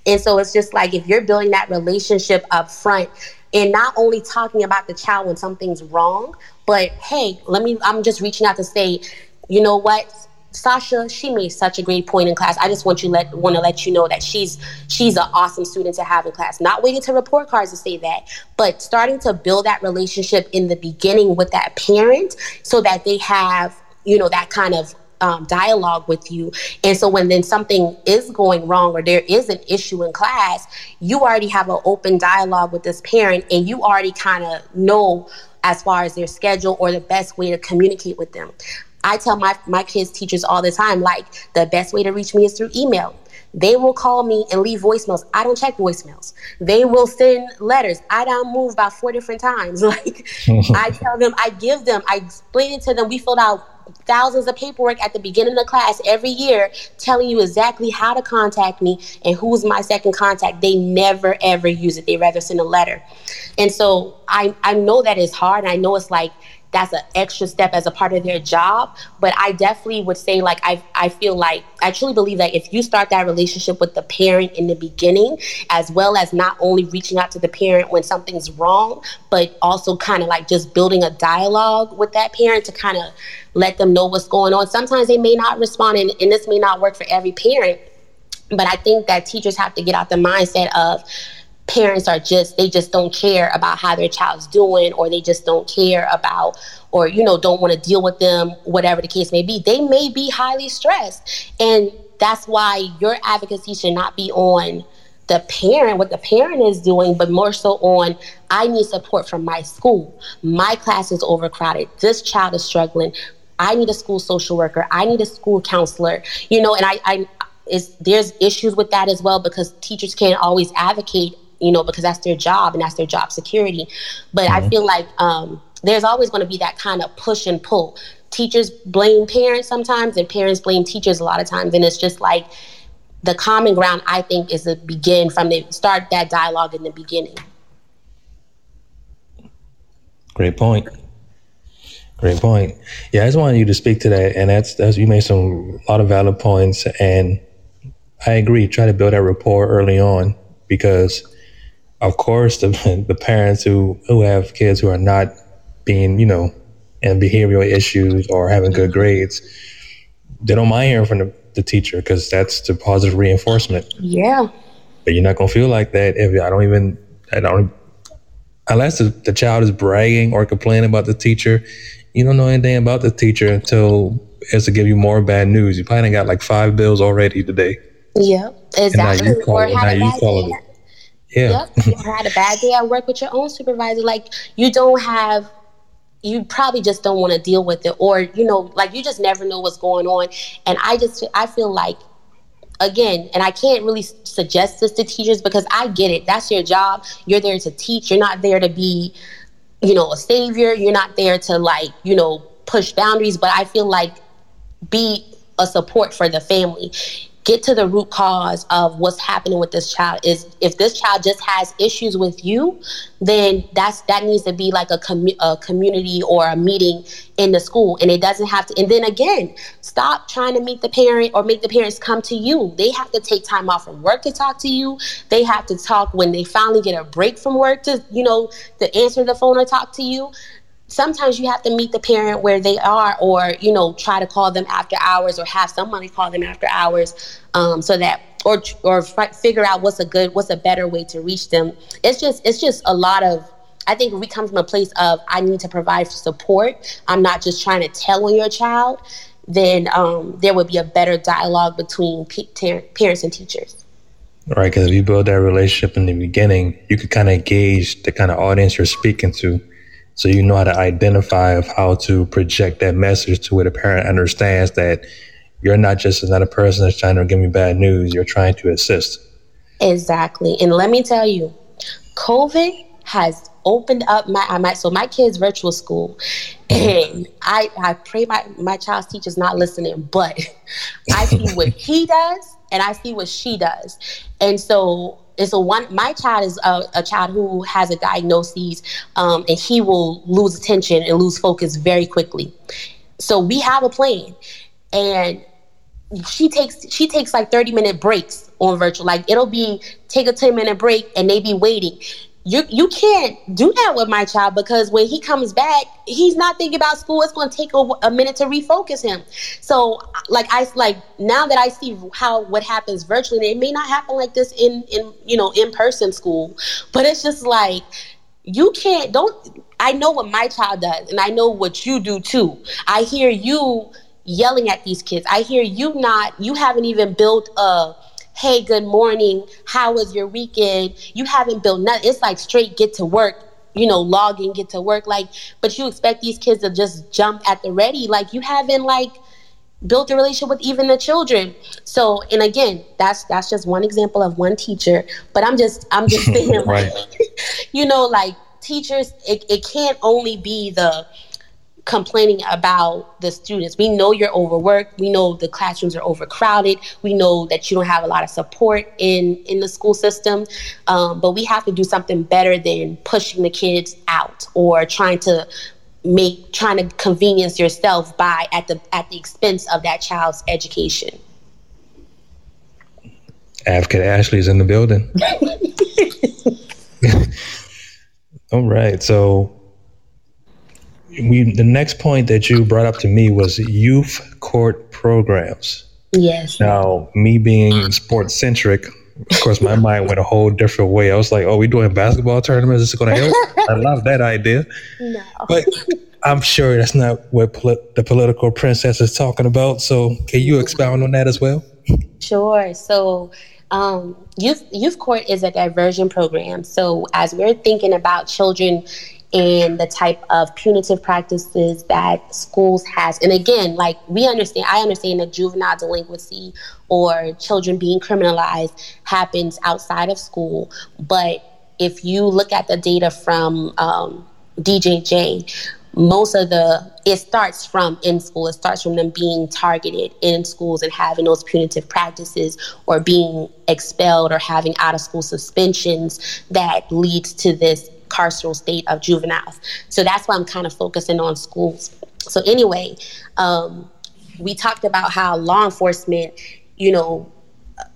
And so it's just like, if you're building that relationship up front, and not only talking about the child when something's wrong, but hey, let me, I'm just reaching out to say, you know what? Sasha, she made such a great point in class. I just want you let want to let you know that she's she's an awesome student to have in class. Not waiting to report cards to say that, but starting to build that relationship in the beginning with that parent so that they have, you know, that kind of um, dialogue with you. And so when then something is going wrong or there is an issue in class, you already have an open dialogue with this parent and you already kind of know as far as their schedule or the best way to communicate with them. I tell my, my kids' teachers all the time, like, the best way to reach me is through email. They will call me and leave voicemails. I don't check voicemails. They will send letters. I don't move about four different times. Like I tell them, I give them, I explain it to them. We filled out thousands of paperwork at the beginning of the class every year telling you exactly how to contact me and who's my second contact. They never ever use it. They rather send a letter. And so I, I know that it's hard. I know it's like that's an extra step as a part of their job. But I definitely would say, like, I, I feel like I truly believe that if you start that relationship with the parent in the beginning, as well as not only reaching out to the parent when something's wrong, but also kind of like just building a dialogue with that parent to kind of let them know what's going on. Sometimes they may not respond, and, and this may not work for every parent. But I think that teachers have to get out the mindset of, parents are just they just don't care about how their child's doing or they just don't care about or you know don't want to deal with them whatever the case may be. They may be highly stressed. And that's why your advocacy should not be on the parent what the parent is doing but more so on i need support from my school. My class is overcrowded. This child is struggling. I need a school social worker. I need a school counselor. You know and i, I is there's issues with that as well because teachers can't always advocate you know, because that's their job and that's their job security. But mm-hmm. I feel like um, there's always going to be that kind of push and pull. Teachers blame parents sometimes, and parents blame teachers a lot of times. And it's just like the common ground, I think, is to begin from the start that dialogue in the beginning. Great point. Great point. Yeah, I just wanted you to speak to that, and that's, that's you made some a lot of valid points, and I agree. Try to build that rapport early on because of course, the, the parents who, who have kids who are not being, you know, and behavioral issues or having good grades, they don't mind hearing from the, the teacher because that's the positive reinforcement. Yeah. But you're not gonna feel like that if I don't even I don't unless the, the child is bragging or complaining about the teacher. You don't know anything about the teacher until it's to give you more bad news. You probably got like five bills already today. Yeah, exactly. And now you call, now you call it yeah. Yep. you had a bad day at work with your own supervisor. Like you don't have you probably just don't want to deal with it or you know like you just never know what's going on. And i just i feel like again and i can't really suggest this to teachers because i get it. That's your job. You're there to teach. You're not there to be you know a savior. You're not there to like you know push boundaries. But i feel like be a support for the family get to the root cause of what's happening with this child is if this child just has issues with you then that's that needs to be like a, commu- a community or a meeting in the school and it doesn't have to and then again stop trying to meet the parent or make the parents come to you. They have to take time off from work to talk to you. They have to talk when they finally get a break from work to you know to answer the phone or talk to you sometimes you have to meet the parent where they are or you know try to call them after hours or have somebody call them after hours um, so that or or f- figure out what's a good what's a better way to reach them. It's just it's just a lot of i think we come from a place of i need to provide support. I'm not just trying to tell on your child. Then um, there would be a better dialogue between p- parents and teachers. Right because if you build that relationship in the beginning you could kind of gauge the kind of audience you're speaking to so you know how to identify of how to project that message to where the parent understands that you're not just another person that's trying to give me bad news. You're trying to assist. Exactly. And let me tell you, COVID has opened up my, I might so my kids virtual school and I, I pray my, my child's teacher's not listening, but I see what he does and I see what she does. And so and so one my child is a, a child who has a diagnosis um, and he will lose attention and lose focus very quickly. So we have a plan and she takes she takes like 30 minute breaks on virtual. Like it'll be take a 10 minute break and they be waiting you you can't do that with my child because when he comes back, he's not thinking about school. It's going to take a, a, minute to refocus him. So, like I like now that I see how what happens virtually, it may not happen like this in in you know in person school, but it's just like you can't don't. I know what my child does, and I know what you do too. I hear you yelling at these kids. I hear you not. You haven't even built a hey, good morning, how was your weekend? You haven't built nothing. It's like straight get to work, you know, log in, get to work. Like, but you expect these kids to just jump at the ready. Like, you haven't like built a relationship with even the children. So, and again, that's that's just one example of one teacher. But I'm just I'm just saying, right. you know, like teachers, it, it can't only be the complaining about the students. We know you're overworked. We know the classrooms are overcrowded. We know that you don't have a lot of support in in the school system. Um, but we have to do something better than pushing the kids out or trying to make trying to convenience yourself by at the at the expense of that child's education. Advocate Ashley's in the building. All right, so we the next point that you brought up to me was youth court programs. Yes. Now, me being sports centric, of course, my mind went a whole different way. I was like, "Oh, we doing basketball tournaments? Is this going to help?" I love that idea. No. But I'm sure that's not what poli- the political princess is talking about. So, can you expound on that as well? Sure. So, um, youth youth court is a diversion program. So, as we're thinking about children and the type of punitive practices that schools has. And again like we understand i understand that juvenile delinquency or children being criminalized happens outside of school. But if you look at the data from um, djj most of the it starts from in school. It starts from them being targeted in schools and having those punitive practices or being expelled or having out of school suspensions that leads to this carceral state of juveniles. So that's why I'm kind of focusing on schools. So anyway, um, we talked about how law enforcement, you know,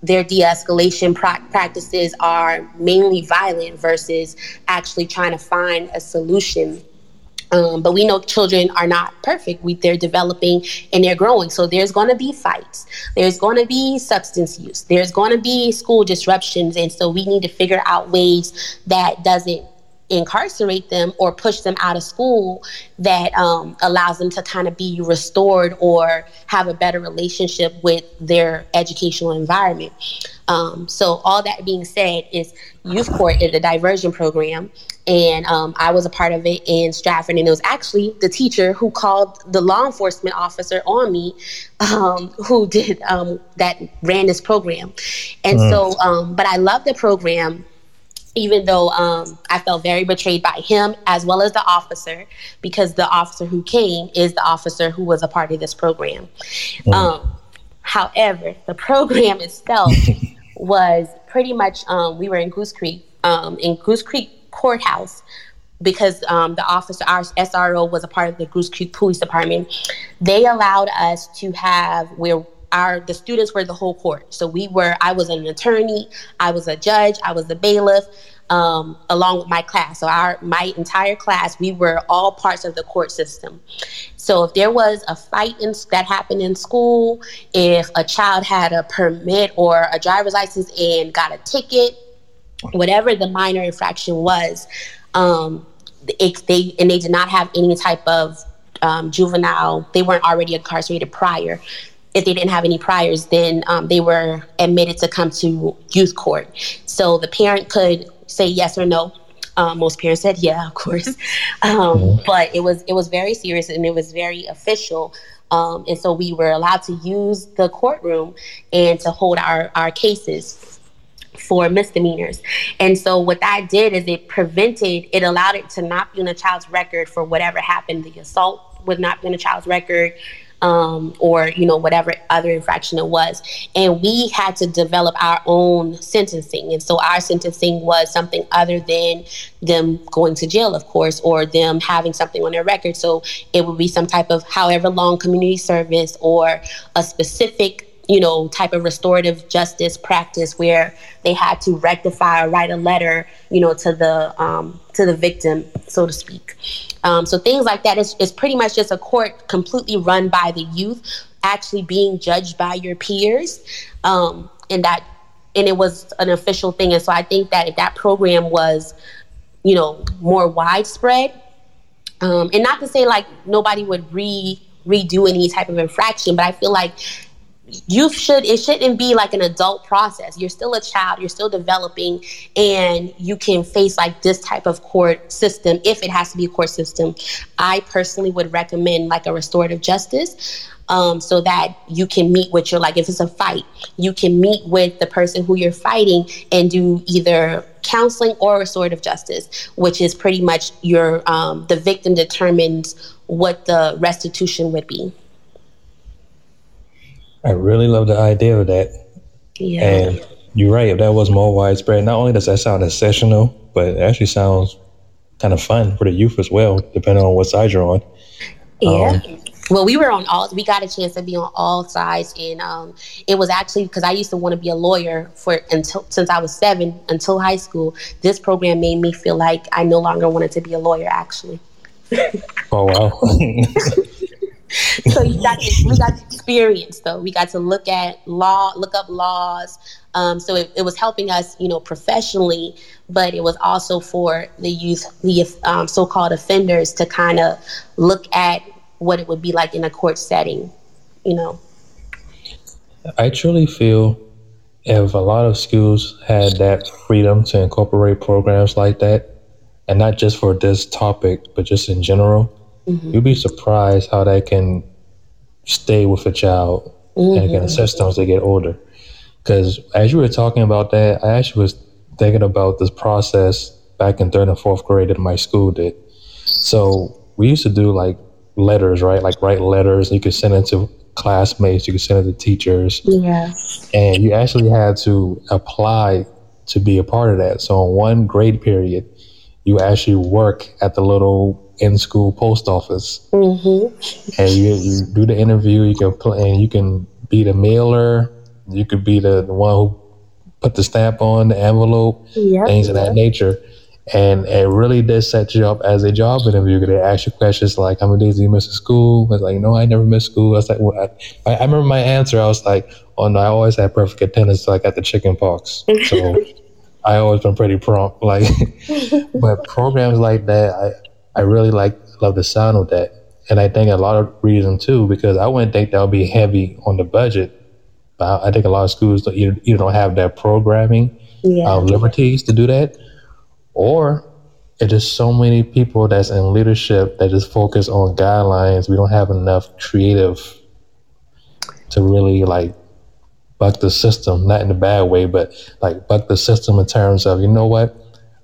their de-escalation pra- practices are mainly violent versus actually trying to find a solution um, but we know children are not perfect. We, they're developing and they're growing. So there's going to be fights. There's going to be substance use. There's going to be school disruptions. And so we need to figure out ways that doesn't incarcerate them or push them out of school that um, allows them to kind of be restored or have a better relationship with their educational environment. Um, so, all that being said, is Youth Court is a diversion program, and um, I was a part of it in Stratford, and it was actually the teacher who called the law enforcement officer on me, um, who did um, that ran this program, and mm. so, um, but I love the program even though um, I felt very betrayed by him as well as the officer, because the officer who came is the officer who was a part of this program. Mm. Um, however, the program itself was pretty much, um, we were in Goose Creek, um, in Goose Creek Courthouse, because um, the officer, our SRO, was a part of the Goose Creek Police Department. They allowed us to have where our the students were the whole court. So we were I was an attorney, I was a judge, I was the bailiff, um, along with my class. So our my entire class, we were all parts of the court system. So if there was a fight in, that happened in school, if a child had a permit or a driver's license and got a ticket, whatever the minor infraction was, um, it, they and they did not have any type of um, juvenile. They weren't already incarcerated prior if they didn't have any priors, then um, they were admitted to come to youth court. So the parent could say yes or no. Um, most parents said yeah, of course, um, mm-hmm. but it was it was very serious and it was very official. Um, and so we were allowed to use the courtroom and to hold our our cases. for misdemeanors. And so what that did is it prevented, it allowed it to not be on a child's record for whatever happened. The assault would not be on a child's record. Um, or you know whatever other infraction it was. And we had to develop our own sentencing. And so our sentencing was something other than them going to jail of course or them having something on their record. So it would be some type of however long community service or a specific you know, type of restorative justice practice where they had to rectify or write a letter, you know, to the um, to the victim, so to speak. Um, so things like that is, is pretty much just a court completely run by the youth, actually being judged by your peers, um, and that and it was an official thing. And so I think that if that program was, you know, more widespread, um, and not to say like nobody would re redo any type of infraction, but I feel like you should it shouldn't be like an adult process. You're still a child you're still developing and you can face like this type of court system if it has to be a court system. I personally would recommend like a restorative justice um, so that you can meet with your like if it's a fight you can meet with the person who you're fighting and do either counseling or restorative justice which is pretty much your um, the victim determines what the restitution would be I really love the idea of that. Yeah. And you're right. If that was more widespread, not only does that sound exceptional, but it actually sounds kind of fun for the youth as well, depending on what side you're on. Yeah. Um, well, we were on all. We got a chance to be on all sides, and um, it was actually because I used to want to be a lawyer for until since I was seven until high school. This program made me feel like I no longer wanted to be a lawyer. Actually. oh wow. so you got to, we got experience though. We got to look at law, look up laws. Um, so it, it, was helping us, you know, professionally, but it was also for the youth, the um, so-called offenders, to kind of look at what it would be like in a court setting, you know. I truly feel if a lot of schools had that freedom to incorporate programs like that, and not just for this topic, but just in general, mm-hmm. you'd be surprised how that can stay with a child mm-hmm. and can assist them as they get older. Because as you were talking about that, I actually was thinking about this process back in third and fourth grade that my school did. So we used to do like letters, right? Like write letters. You could send it to classmates. You could send it to teachers. Yeah. And you actually had to apply to be a part of that. So in one grade period, you actually work at the little in school post office, mm-hmm. and you, you do the interview. You can play, and you can be the mailer. You could be the, the one who put the stamp on the envelope, yep, things of that nature. And it really did set you up as a job interview. They ask you questions like, "How many days do you miss school?" I was like, "No, I never missed school." I was like, well, I, I remember my answer. I was like, "Oh no, I always had perfect attendance. So I got the chicken pox." So I always been pretty prompt. Like, but programs like that, I really like love the sound of that. And I think a lot of reason too, because I wouldn't think that would be heavy on the budget. But I think a lot of schools don't, either, either don't have that programming yeah. um, liberties to do that, or it's just so many people that's in leadership that just focus on guidelines. We don't have enough creative to really like buck the system, not in a bad way, but like buck the system in terms of, you know what,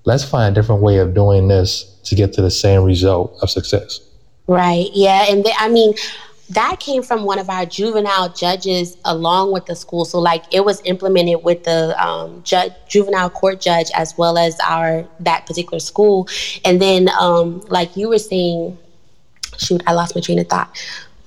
let's find a different way of doing this to get to the same result of success. Right. Yeah. And I mean, that came from one of our juvenile judges along with the school. So like it was implemented with the um, ju- juvenile court judge as well as our that particular school. And then um, like you were saying, shoot, I lost my train of thought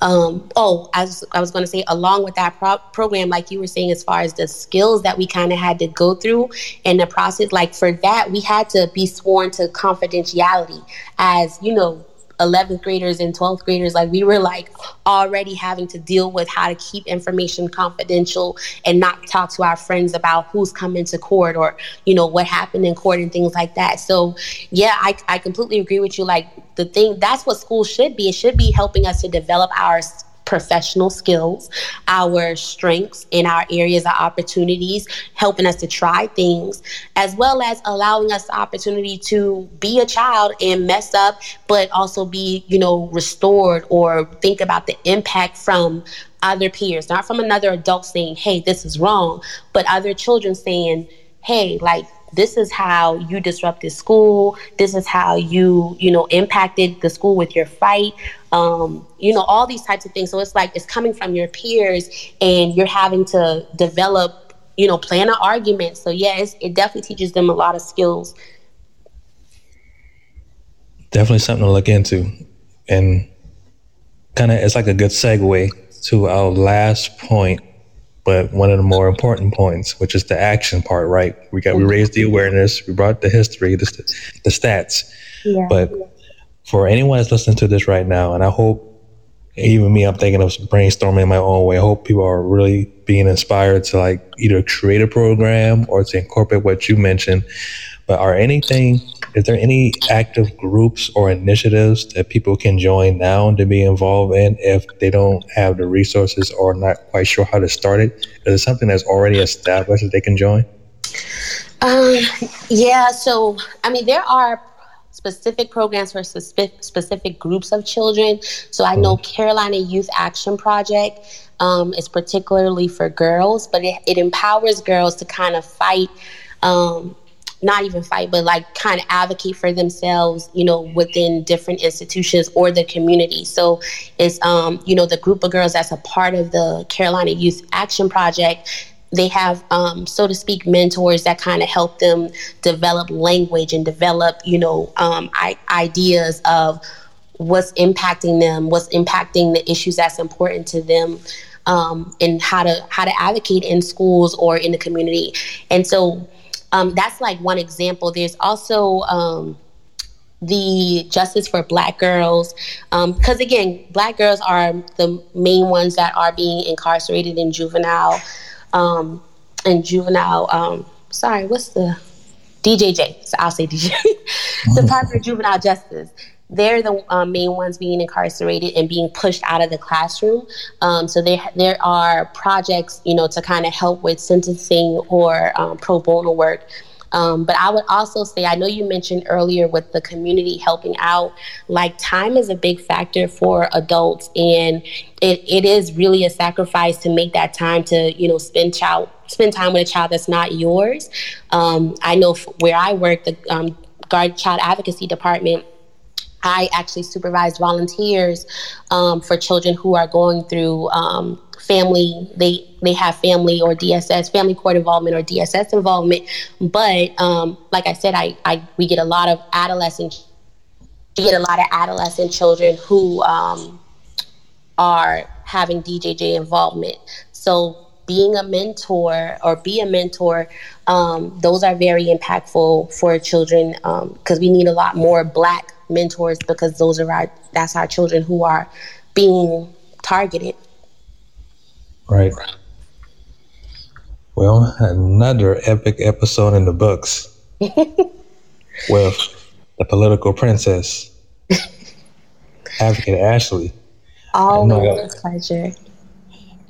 um, oh, as I was going to say, along with that pro- program, like you were saying, as far as the skills that we kind of had to go through in the process, like for that, we had to be sworn to confidentiality as, you know, 11th graders and 12th graders like we were like already having to deal with how to keep information confidential and not talk to our friends about who's coming to court or you know what happened in court and things like that. So yeah i, I completely agree with you. Like the thing that's what school should be. It should be helping us to develop our professional skills, our strengths in our areas of opportunities, helping us to try things, as well as allowing us the opportunity to be a child and mess up, but also be, you know, restored or think about the impact from other peers, not from another adult saying, hey, this is wrong, but other children saying, hey, like this is how you disrupted school. This is how you you know impacted the school with your fight. Um, you know all these types of things. So it's like it's coming from your peers and you're having to develop you know plan an argument. So yeah it definitely teaches them a lot of skills. Definitely something to look into. And kind of it's like a good segue to our last point but one of the more important points, which is the action part, right? We got we mm-hmm. raised the awareness, we brought the history, the, the stats. Yeah. But for anyone that's listening to this right now, and I hope even me, I'm thinking of brainstorming in my own way. I hope people are really being inspired to like either create a program or to incorporate what you mentioned. But are anything is there any active groups or initiatives that people can join now to be involved in if they don't have the resources or not quite sure how to start it? Is it something that's already established that they can join? Um, yeah, so I mean, there are specific programs for specific, specific groups of children. So I know mm-hmm. Carolina Youth Action Project um, is particularly for girls, but it, it empowers girls to kind of fight. Um, not even fight, but like kind of advocate for themselves, you know, within different institutions or the community. So it's, um, you know, the group of girls that's a part of the Carolina Youth Action Project. They have, um, so to speak, mentors that kind of help them develop language and develop, you know, um, I- ideas of what's impacting them, what's impacting the issues that's important to them. Um, and how to how to advocate in schools or in the community, and so um, that's like one example. There's also um, the Justice for Black Girls, because um, again, Black girls are the main ones that are being incarcerated in juvenile, um, in juvenile. Um, sorry, what's the DJJ? So I'll say DJ, The Department of Juvenile Justice they're the um, main ones being incarcerated and being pushed out of the classroom. Um, so there, there are projects, you know, to kind of help with sentencing or um, pro bono work. Um, but I would also say, I know you mentioned earlier with the community helping out, like time is a big factor for adults, and it, it is really a sacrifice to make that time to, you know, spend child spend time with a child that's not yours. Um, I know where I work, the um, Guard Child Advocacy Department I actually supervise volunteers um, for children who are going through um, family. They they have family or DSS, family court involvement or DSS involvement. But um, like I said, I, I we get a lot of adolescent. We get a lot of adolescent children who um, are having DJJ involvement. So being a mentor or be a mentor, um, those are very impactful for children because um, we need a lot more Black mentors because those are our that's our children who are being targeted. Right. Well, another epic episode in the books with the political princess, Advocate Ashley. Always a pleasure.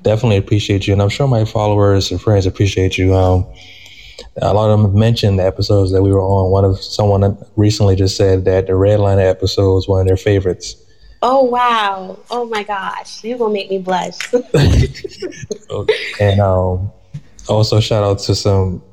Definitely appreciate you, and I'm sure my followers and friends appreciate you. Um, a lot of them have mentioned the episodes that we were on. One of someone recently just said that the Redline episode is one of their favorites. Oh wow! Oh my gosh, you're gonna make me blush. and um, also shout out to some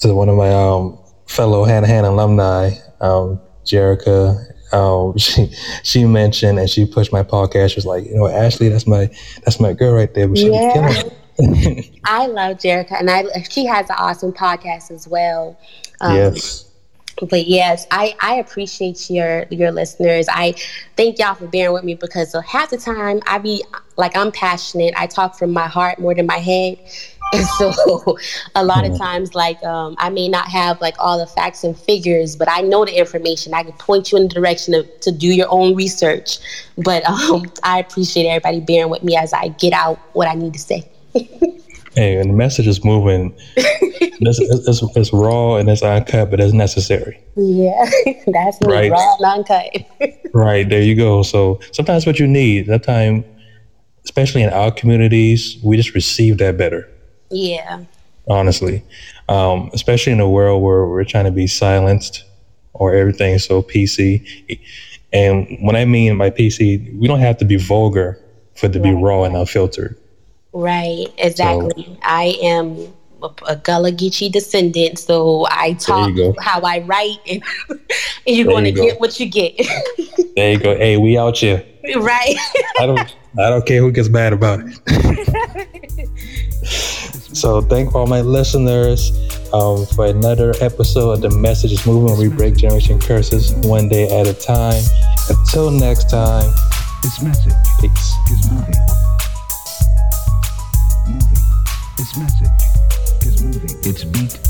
to one of my um, fellow Hanahan alumni, um, Jerica. Um, she she mentioned and she pushed my podcast. She was like, you know, Ashley, that's my that's my girl right there. But she yeah. I love Jerica, and I she has an awesome podcast as well. Um, yes. But yes, I, I appreciate your your listeners. I thank y'all for bearing with me because half the time I be like I'm passionate. I talk from my heart more than my head, and so a lot of mm-hmm. times like um, I may not have like all the facts and figures, but I know the information. I can point you in the direction of, to do your own research. But um, I appreciate everybody bearing with me as I get out what I need to say hey, and the message is moving. it's, it's, it's, raw and it's uncut, but it's necessary. Yeah, that's me, right. raw and uncut. right there, you go. So sometimes what you need, that time, especially in our communities, we just receive that better. Yeah. Honestly, um, especially in a world where we're trying to be silenced or everything's so PC. And when I mean by PC, we don't have to be vulgar for it to right. be raw and unfiltered. Right, exactly. So, I am a Gullah Geechee descendant, so I talk how I write, and, and you're going to get what you get. there you go. Hey, we out here. Right. I don't. I don't care who gets mad about it. so thank all my listeners um, for another episode of the Message is Moving. We break generation curses one day at a time. Until next time. This message peace It's beat